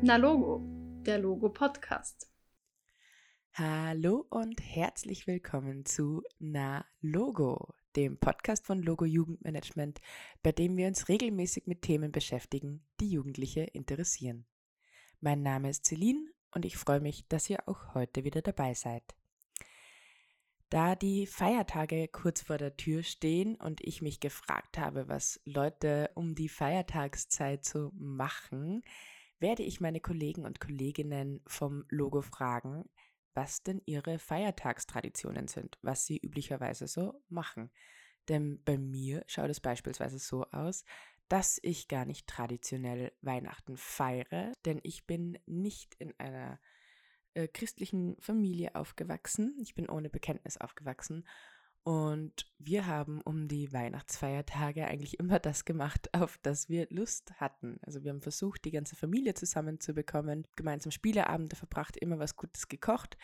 Na Logo, der Logo Podcast. Hallo und herzlich willkommen zu Na Logo, dem Podcast von Logo Jugendmanagement, bei dem wir uns regelmäßig mit Themen beschäftigen, die Jugendliche interessieren. Mein Name ist Celine und ich freue mich, dass ihr auch heute wieder dabei seid. Da die Feiertage kurz vor der Tür stehen und ich mich gefragt habe, was Leute um die Feiertagszeit so machen, werde ich meine Kollegen und Kolleginnen vom Logo fragen, was denn ihre Feiertagstraditionen sind, was sie üblicherweise so machen. Denn bei mir schaut es beispielsweise so aus, dass ich gar nicht traditionell Weihnachten feiere, denn ich bin nicht in einer äh, christlichen Familie aufgewachsen. Ich bin ohne Bekenntnis aufgewachsen und wir haben um die Weihnachtsfeiertage eigentlich immer das gemacht, auf das wir Lust hatten. Also wir haben versucht, die ganze Familie zusammenzubekommen, gemeinsam Spieleabende verbracht, immer was Gutes gekocht,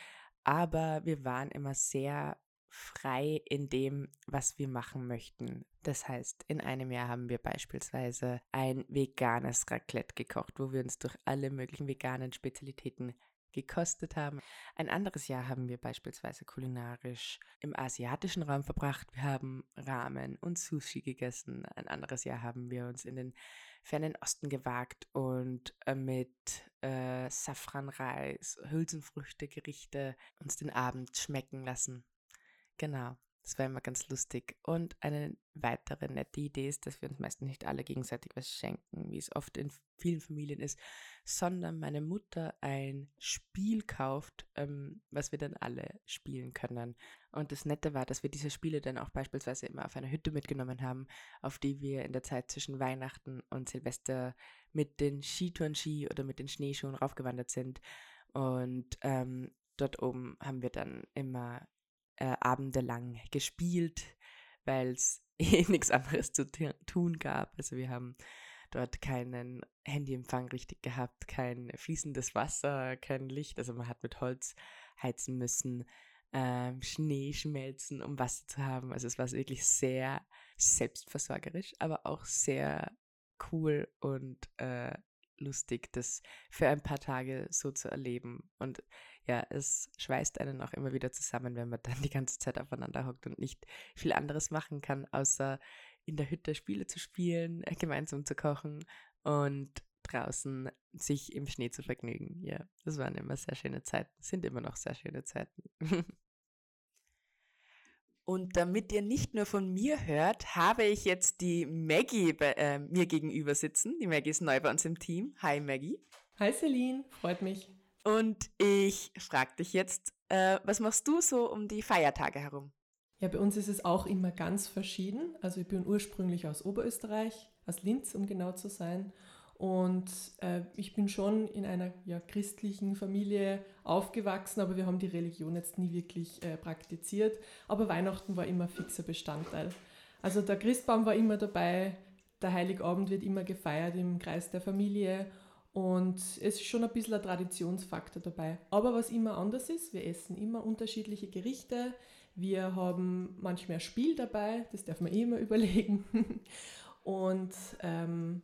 aber wir waren immer sehr frei in dem, was wir machen möchten. Das heißt, in einem Jahr haben wir beispielsweise ein veganes Raclette gekocht, wo wir uns durch alle möglichen veganen Spezialitäten gekostet haben. Ein anderes Jahr haben wir beispielsweise kulinarisch im asiatischen Raum verbracht. Wir haben Ramen und Sushi gegessen. Ein anderes Jahr haben wir uns in den fernen Osten gewagt und äh, mit äh, Safranreis, Hülsenfrüchte, Gerichte uns den Abend schmecken lassen. Genau. Das war immer ganz lustig. Und eine weitere nette Idee ist, dass wir uns meistens nicht alle gegenseitig was schenken, wie es oft in vielen Familien ist, sondern meine Mutter ein Spiel kauft, ähm, was wir dann alle spielen können. Und das Nette war, dass wir diese Spiele dann auch beispielsweise immer auf einer Hütte mitgenommen haben, auf die wir in der Zeit zwischen Weihnachten und Silvester mit den Skitouren-Ski oder mit den Schneeschuhen raufgewandert sind. Und ähm, dort oben haben wir dann immer äh, abendelang gespielt, weil es eh nichts anderes zu tun gab. Also wir haben dort keinen Handyempfang richtig gehabt, kein fließendes Wasser, kein Licht. Also man hat mit Holz heizen müssen, ähm, Schnee schmelzen, um Wasser zu haben. Also es war wirklich sehr selbstversorgerisch, aber auch sehr cool und äh, lustig, das für ein paar Tage so zu erleben. Und ja, es schweißt einen auch immer wieder zusammen, wenn man dann die ganze Zeit aufeinander hockt und nicht viel anderes machen kann, außer in der Hütte Spiele zu spielen, äh, gemeinsam zu kochen und draußen sich im Schnee zu vergnügen. Ja, das waren immer sehr schöne Zeiten, sind immer noch sehr schöne Zeiten. Und damit ihr nicht nur von mir hört, habe ich jetzt die Maggie bei, äh, mir gegenüber sitzen. Die Maggie ist neu bei uns im Team. Hi Maggie. Hi Celine, freut mich. Und ich frage dich jetzt, äh, was machst du so um die Feiertage herum? Ja, bei uns ist es auch immer ganz verschieden. Also ich bin ursprünglich aus Oberösterreich, aus Linz, um genau zu sein. Und äh, ich bin schon in einer ja, christlichen Familie aufgewachsen, aber wir haben die Religion jetzt nie wirklich äh, praktiziert. Aber Weihnachten war immer fixer Bestandteil. Also der Christbaum war immer dabei, der Heiligabend wird immer gefeiert im Kreis der Familie und es ist schon ein bisschen ein Traditionsfaktor dabei. Aber was immer anders ist, wir essen immer unterschiedliche Gerichte. Wir haben manchmal ein Spiel dabei, das darf man eh immer überlegen. Und ähm,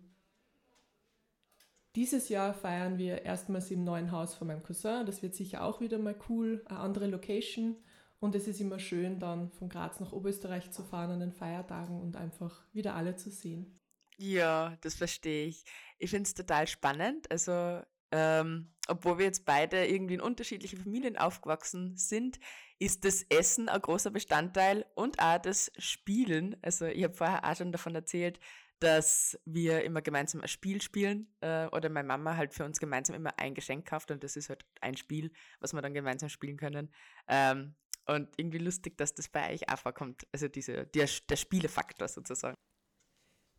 dieses Jahr feiern wir erstmals im neuen Haus von meinem Cousin. Das wird sicher auch wieder mal cool, eine andere Location. Und es ist immer schön, dann von Graz nach Oberösterreich zu fahren an den Feiertagen und einfach wieder alle zu sehen. Ja, das verstehe ich. Ich finde es total spannend. Also, ähm, obwohl wir jetzt beide irgendwie in unterschiedlichen Familien aufgewachsen sind, ist das Essen ein großer Bestandteil und auch das Spielen. Also, ich habe vorher auch schon davon erzählt, dass wir immer gemeinsam ein Spiel spielen äh, oder meine Mama halt für uns gemeinsam immer ein Geschenk kauft und das ist halt ein Spiel, was wir dann gemeinsam spielen können. Ähm, und irgendwie lustig, dass das bei euch auch vorkommt. Also diese, der, der Spielefaktor sozusagen.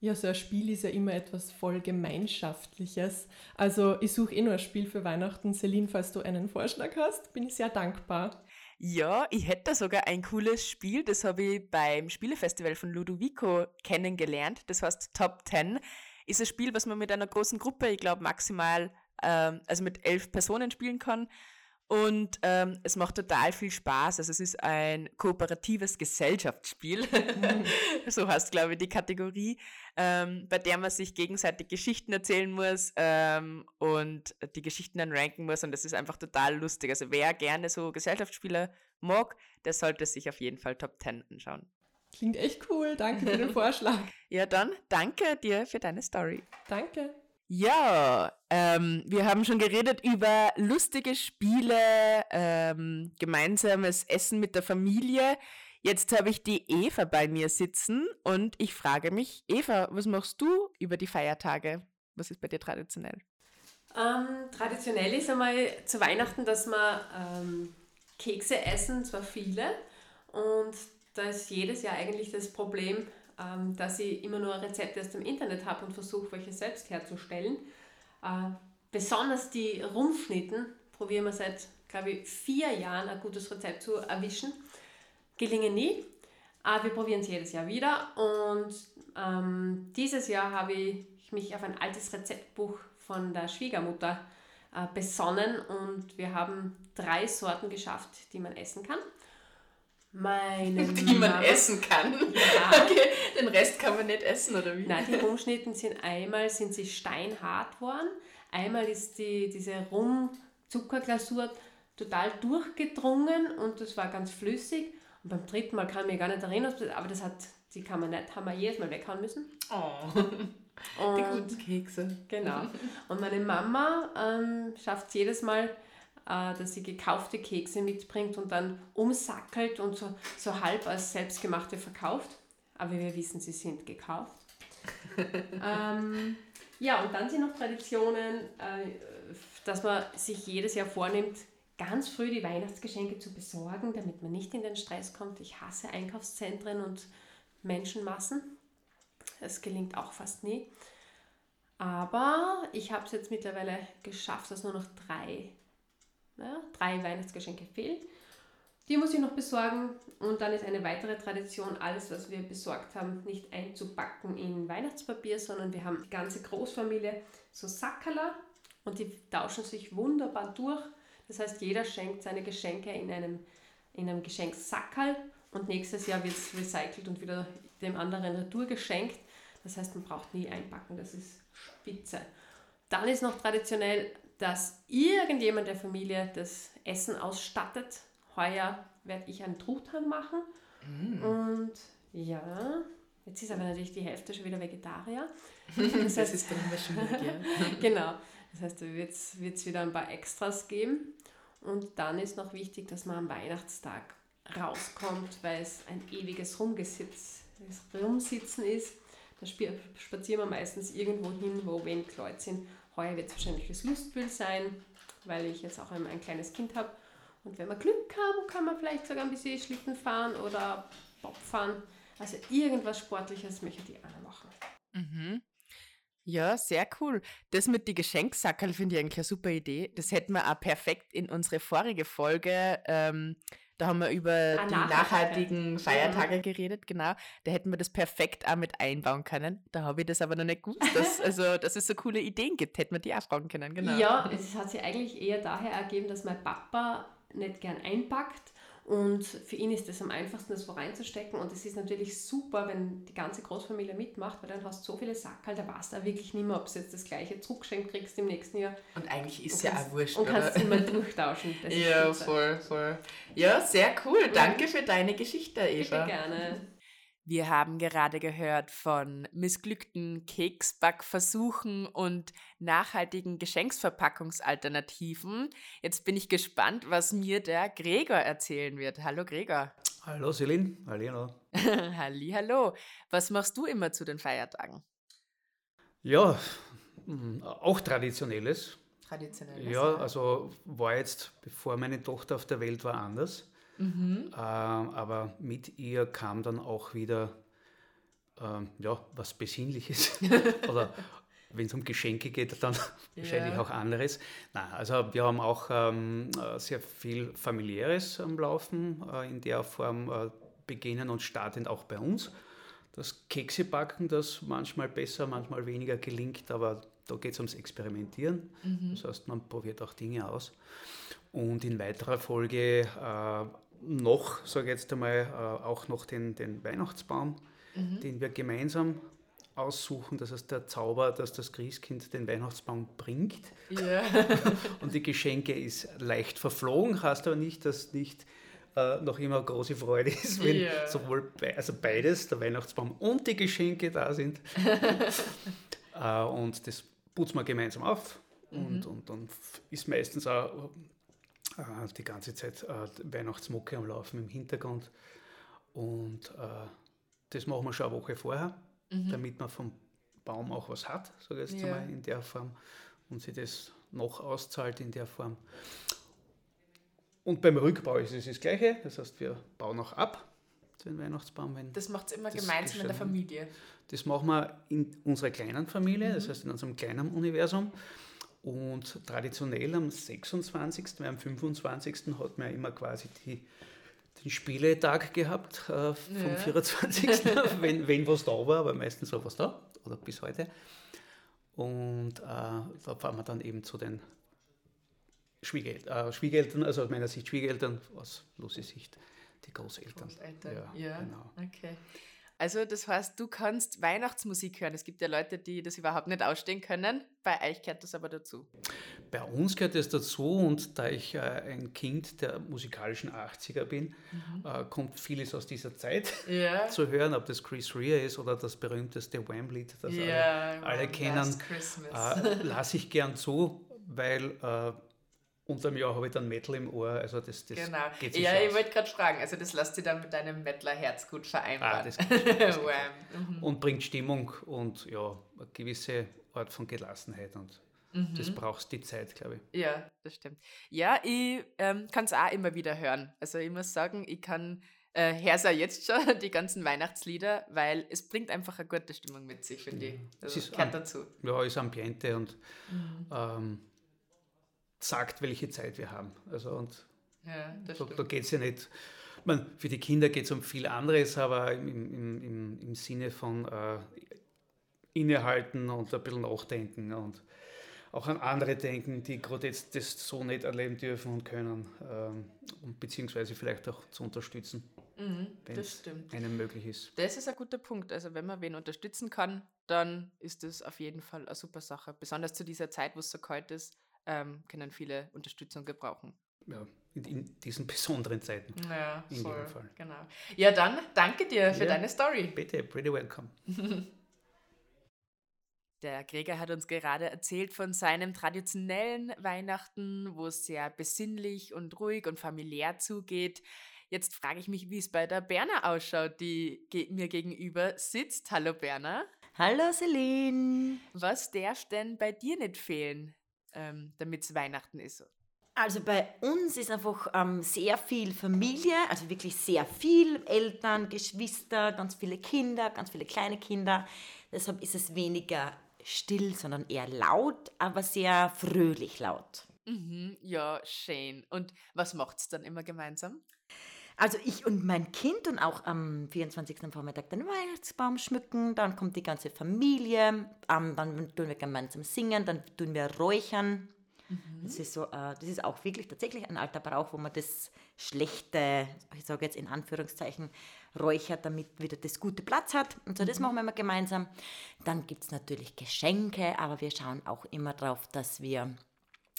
Ja, so ein Spiel ist ja immer etwas voll Gemeinschaftliches. Also ich suche eh nur ein Spiel für Weihnachten. Celine, falls du einen Vorschlag hast, bin ich sehr dankbar. Ja, ich hätte sogar ein cooles Spiel, das habe ich beim Spielefestival von Ludovico kennengelernt. Das heißt Top 10. Ist ein Spiel, was man mit einer großen Gruppe, ich glaube maximal, ähm, also mit elf Personen spielen kann. Und ähm, es macht total viel Spaß. Also es ist ein kooperatives Gesellschaftsspiel, so heißt glaube ich die Kategorie, ähm, bei der man sich gegenseitig Geschichten erzählen muss ähm, und die Geschichten dann ranken muss und das ist einfach total lustig. Also wer gerne so Gesellschaftsspiele mag, der sollte sich auf jeden Fall Top 10 anschauen. Klingt echt cool. Danke für den Vorschlag. ja, dann danke dir für deine Story. Danke. Ja, ähm, wir haben schon geredet über lustige Spiele, ähm, gemeinsames Essen mit der Familie. Jetzt habe ich die Eva bei mir sitzen und ich frage mich, Eva, was machst du über die Feiertage? Was ist bei dir traditionell? Ähm, traditionell ist einmal zu Weihnachten, dass wir ähm, Kekse essen, zwar viele, und da ist jedes Jahr eigentlich das Problem, ähm, dass ich immer nur Rezepte aus dem Internet habe und versuche, welche selbst herzustellen. Äh, besonders die Rumpfschnitten probieren wir seit, glaube ich, vier Jahren ein gutes Rezept zu erwischen. Gelingen nie, aber wir probieren es jedes Jahr wieder. Und ähm, dieses Jahr habe ich mich auf ein altes Rezeptbuch von der Schwiegermutter äh, besonnen und wir haben drei Sorten geschafft, die man essen kann. Meine die man Mama. essen kann. Ja. Okay, den Rest kann man nicht essen, oder wie? Nein, die Rumschnitten sind einmal sind sie steinhart worden, einmal ist die, diese Rum-Zuckerglasur total durchgedrungen und das war ganz flüssig. Und beim dritten Mal kann ich mich gar nicht erinnern, aber das hat, die kann man nicht, haben wir jedes Mal weghauen müssen. Oh. Und, die guten Kekse. Genau. Und meine Mama ähm, schafft es jedes Mal, dass sie gekaufte Kekse mitbringt und dann umsackelt und so, so halb als selbstgemachte verkauft. Aber wir wissen, sie sind gekauft. ähm, ja, und dann sind noch Traditionen, äh, dass man sich jedes Jahr vornimmt, ganz früh die Weihnachtsgeschenke zu besorgen, damit man nicht in den Stress kommt. Ich hasse Einkaufszentren und Menschenmassen. Es gelingt auch fast nie. Aber ich habe es jetzt mittlerweile geschafft, dass nur noch drei ja, drei Weihnachtsgeschenke fehlen. Die muss ich noch besorgen und dann ist eine weitere Tradition, alles, was wir besorgt haben, nicht einzupacken in Weihnachtspapier, sondern wir haben die ganze Großfamilie so Sackerler und die tauschen sich wunderbar durch. Das heißt, jeder schenkt seine Geschenke in einem, in einem Geschenksackerl und nächstes Jahr wird es recycelt und wieder dem anderen Retour geschenkt. Das heißt, man braucht nie einpacken, das ist spitze. Dann ist noch traditionell dass irgendjemand der Familie das Essen ausstattet. Heuer werde ich einen Truthahn machen. Mm. Und ja, jetzt ist aber natürlich die Hälfte schon wieder Vegetarier. Das, heißt, das ist dann immer schwierig, ja. genau. Das heißt, da wird es wieder ein paar Extras geben. Und dann ist noch wichtig, dass man am Weihnachtstag rauskommt, weil es ein ewiges Rumgesitz, Rumsitzen ist. Da spazieren wir meistens irgendwo hin, wo wenig Leute sind Heuer wird es wahrscheinlich das Lustbild sein, weil ich jetzt auch ein, ein kleines Kind habe. Und wenn wir Glück haben, kann man vielleicht sogar ein bisschen Schlitten fahren oder Bob fahren. Also irgendwas Sportliches möchte ich auch machen. Mhm. Ja, sehr cool. Das mit die Geschenksackerl finde ich eigentlich eine super Idee. Das hätten wir auch perfekt in unsere vorige Folge ähm, da haben wir über ah, die nachhaltigen Feiertage mhm. geredet, genau. Da hätten wir das perfekt auch mit einbauen können. Da habe ich das aber noch nicht gewusst, dass, also, dass es so coole Ideen gibt. Hätten wir die auch fragen können, genau. Ja, es hat sich eigentlich eher daher ergeben, dass mein Papa nicht gern einpackt und für ihn ist es am einfachsten, das wo reinzustecken. Und es ist natürlich super, wenn die ganze Großfamilie mitmacht, weil dann hast du so viele Sackerl, da weißt du auch wirklich nicht mehr, ob du jetzt das gleiche zurückgeschenkt kriegst im nächsten Jahr. Und eigentlich ist es ja auch wurscht. Und oder? kannst immer durchtauschen. ja, voll, voll. Ja, sehr cool. Danke für deine Geschichte, Eva. Bitte gerne. Wir haben gerade gehört von missglückten Keksbackversuchen und nachhaltigen Geschenksverpackungsalternativen. Jetzt bin ich gespannt, was mir der Gregor erzählen wird. Hallo Gregor. Hallo Selin. Hallo. Halli, hallo. Was machst du immer zu den Feiertagen? Ja, hm, auch traditionelles. Traditionelles. Ja, also war jetzt, bevor meine Tochter auf der Welt war, anders. Mhm. Ähm, aber mit ihr kam dann auch wieder ähm, ja, was Besinnliches. Oder wenn es um Geschenke geht, dann wahrscheinlich auch anderes. Nein, also wir haben auch ähm, sehr viel Familiäres am Laufen, äh, in der Form äh, beginnen und startend auch bei uns. Das Keksebacken, das manchmal besser, manchmal weniger gelingt, aber da geht es ums Experimentieren. Mhm. Das heißt, man probiert auch Dinge aus. Und in weiterer Folge äh, noch, sage ich jetzt einmal, äh, auch noch den, den Weihnachtsbaum, mhm. den wir gemeinsam aussuchen. Das heißt, der Zauber, dass das Christkind den Weihnachtsbaum bringt. Yeah. und die Geschenke ist leicht verflogen, heißt aber nicht, dass nicht äh, noch immer große Freude ist, wenn yeah. sowohl be also beides, der Weihnachtsbaum und die Geschenke da sind. äh, und das putzen wir gemeinsam auf. Mhm. Und, und dann ist meistens auch die ganze Zeit äh, Weihnachtsmucke am Laufen im Hintergrund. Und äh, das machen wir schon eine Woche vorher, mhm. damit man vom Baum auch was hat, sage ich jetzt ja. mal in der Form, und sich das noch auszahlt in der Form. Und beim Rückbau ist es das Gleiche, das heißt, wir bauen auch ab, den Weihnachtsbaum. Wenn das macht es immer gemeinsam in der Familie. Das machen wir in unserer kleinen Familie, mhm. das heißt in unserem kleinen Universum. Und traditionell am 26., weil am 25. hat man ja immer quasi die, den Spieletag gehabt äh, vom ja. 24., wenn, wenn was da war, aber meistens war was da oder bis heute. Und äh, da fahren wir dann eben zu den Schwiegereltern, äh, Schwiegereltern, also aus meiner Sicht Schwiegereltern, aus Lucy Sicht die Großeltern. Großeltern, ja, ja. Genau. okay. Also das heißt, du kannst Weihnachtsmusik hören. Es gibt ja Leute, die das überhaupt nicht ausstehen können. Bei euch gehört das aber dazu. Bei uns gehört das dazu und da ich äh, ein Kind der musikalischen 80er bin, mhm. äh, kommt vieles aus dieser Zeit ja. zu hören, ob das Chris Rea ist oder das berühmteste Wham-Lied, das ja, alle, alle kennen. Äh, lasse ich gern zu, weil äh, unterm Jahr habe ich dann Metal im Ohr, also das, das genau. geht sich Ja, aus. ich wollte gerade fragen, also das lässt sich dann mit deinem Mettler-Herz gut vereinbaren. Ah, das das mhm. Und bringt Stimmung und ja, eine gewisse Art von Gelassenheit und mhm. das brauchst die Zeit, glaube ich. Ja, das stimmt. Ja, ich ähm, kann es auch immer wieder hören. Also ich muss sagen, ich kann äh, auch jetzt schon, die ganzen Weihnachtslieder, weil es bringt einfach eine gute Stimmung mit sich, finde ich. Also, es ist gehört dazu. Ja, ist Ambiente und mhm. ähm, sagt, welche Zeit wir haben. Also und ja, da, da geht es ja nicht. Man, für die Kinder geht es um viel anderes, aber im, im, im, im Sinne von äh, innehalten und ein bisschen nachdenken und auch an andere denken, die gerade jetzt das so nicht erleben dürfen und können, ähm, und beziehungsweise vielleicht auch zu unterstützen, mhm, wenn es einem möglich ist. Das ist ein guter Punkt. Also wenn man wen unterstützen kann, dann ist das auf jeden Fall eine super Sache. Besonders zu dieser Zeit, wo es so kalt ist, ähm, können viele Unterstützung gebrauchen. Ja, in, in diesen besonderen Zeiten. Ja, in voll, jedem Fall. Genau. Ja, dann danke dir für ja, deine Story. Bitte, pretty welcome. Der Gregor hat uns gerade erzählt von seinem traditionellen Weihnachten, wo es sehr besinnlich und ruhig und familiär zugeht. Jetzt frage ich mich, wie es bei der Berner ausschaut, die mir gegenüber sitzt. Hallo Berner. Hallo Celine. Was darf denn bei dir nicht fehlen? Ähm, damit es Weihnachten ist? Also bei uns ist einfach ähm, sehr viel Familie, also wirklich sehr viel Eltern, Geschwister, ganz viele Kinder, ganz viele kleine Kinder. Deshalb ist es weniger still, sondern eher laut, aber sehr fröhlich laut. Mhm, ja, schön. Und was macht es dann immer gemeinsam? Also ich und mein Kind und auch am 24. Vormittag den Weihnachtsbaum schmücken, dann kommt die ganze Familie, ähm, dann tun wir gemeinsam singen, dann tun wir räuchern. Mhm. Das ist so, äh, das ist auch wirklich tatsächlich ein alter Brauch, wo man das Schlechte, ich sage jetzt in Anführungszeichen, räuchert, damit wieder das gute Platz hat. Und so, das mhm. machen wir immer gemeinsam. Dann gibt es natürlich Geschenke, aber wir schauen auch immer darauf, dass wir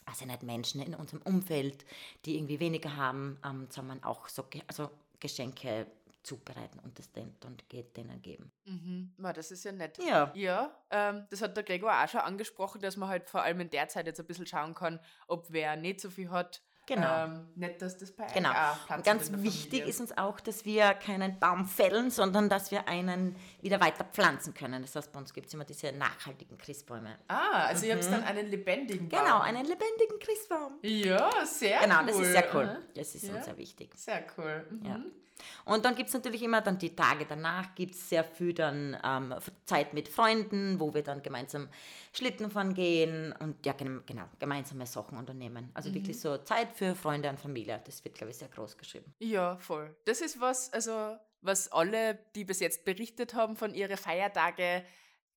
also nicht Menschen in unserem Umfeld, die irgendwie weniger haben, ähm, sondern auch so also Geschenke zubereiten und das dann, dann geht, denen geben. Mhm. Das ist ja nett. Ja. Ja, ähm, das hat der Gregor auch schon angesprochen, dass man halt vor allem in der Zeit jetzt ein bisschen schauen kann, ob wer nicht so viel hat, Genau. Ähm, nicht, dass das bei genau. Und ganz wichtig ist uns auch, dass wir keinen Baum fällen, sondern dass wir einen wieder weiter pflanzen können. Das heißt, bei uns gibt es immer diese nachhaltigen Christbäume. Ah, also mhm. ihr habt dann einen lebendigen Baum. Genau, einen lebendigen Christbaum. Ja, sehr genau, cool. Genau, das ist sehr cool. Das ist ja. uns sehr wichtig. Sehr cool. Mhm. Ja. Und dann gibt es natürlich immer dann die Tage danach, gibt es sehr viel dann ähm, Zeit mit Freunden, wo wir dann gemeinsam Schlitten fahren gehen und ja, genau, gemeinsame Sachen unternehmen. Also mhm. wirklich so Zeit für Freunde und Familie. Das wird, glaube ich, sehr groß geschrieben. Ja, voll. Das ist was, also was alle, die bis jetzt berichtet haben von ihren Feiertage,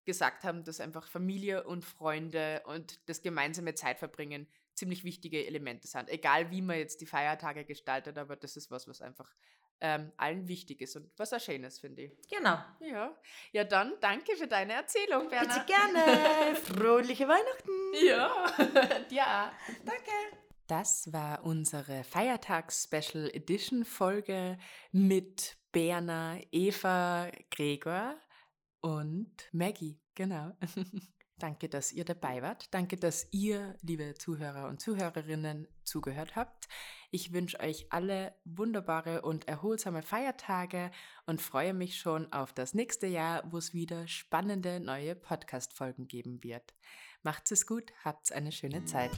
gesagt haben, dass einfach Familie und Freunde und das gemeinsame Zeitverbringen ziemlich wichtige Elemente sind. Egal wie man jetzt die Feiertage gestaltet, aber das ist was, was einfach ähm, allen wichtig ist und was auch schön ist, finde ich. Genau. Ja. Ja, dann danke für deine Erzählung, Berna. Bitte gerne. Fröhliche Weihnachten. Ja. ja. Danke. Das war unsere Feiertags-Special Edition Folge mit Berna, Eva, Gregor und Maggie. Genau. Danke, dass ihr dabei wart. Danke, dass ihr, liebe Zuhörer und Zuhörerinnen, zugehört habt. Ich wünsche euch alle wunderbare und erholsame Feiertage und freue mich schon auf das nächste Jahr, wo es wieder spannende neue Podcast-Folgen geben wird. Macht's es gut, habt's eine schöne Zeit.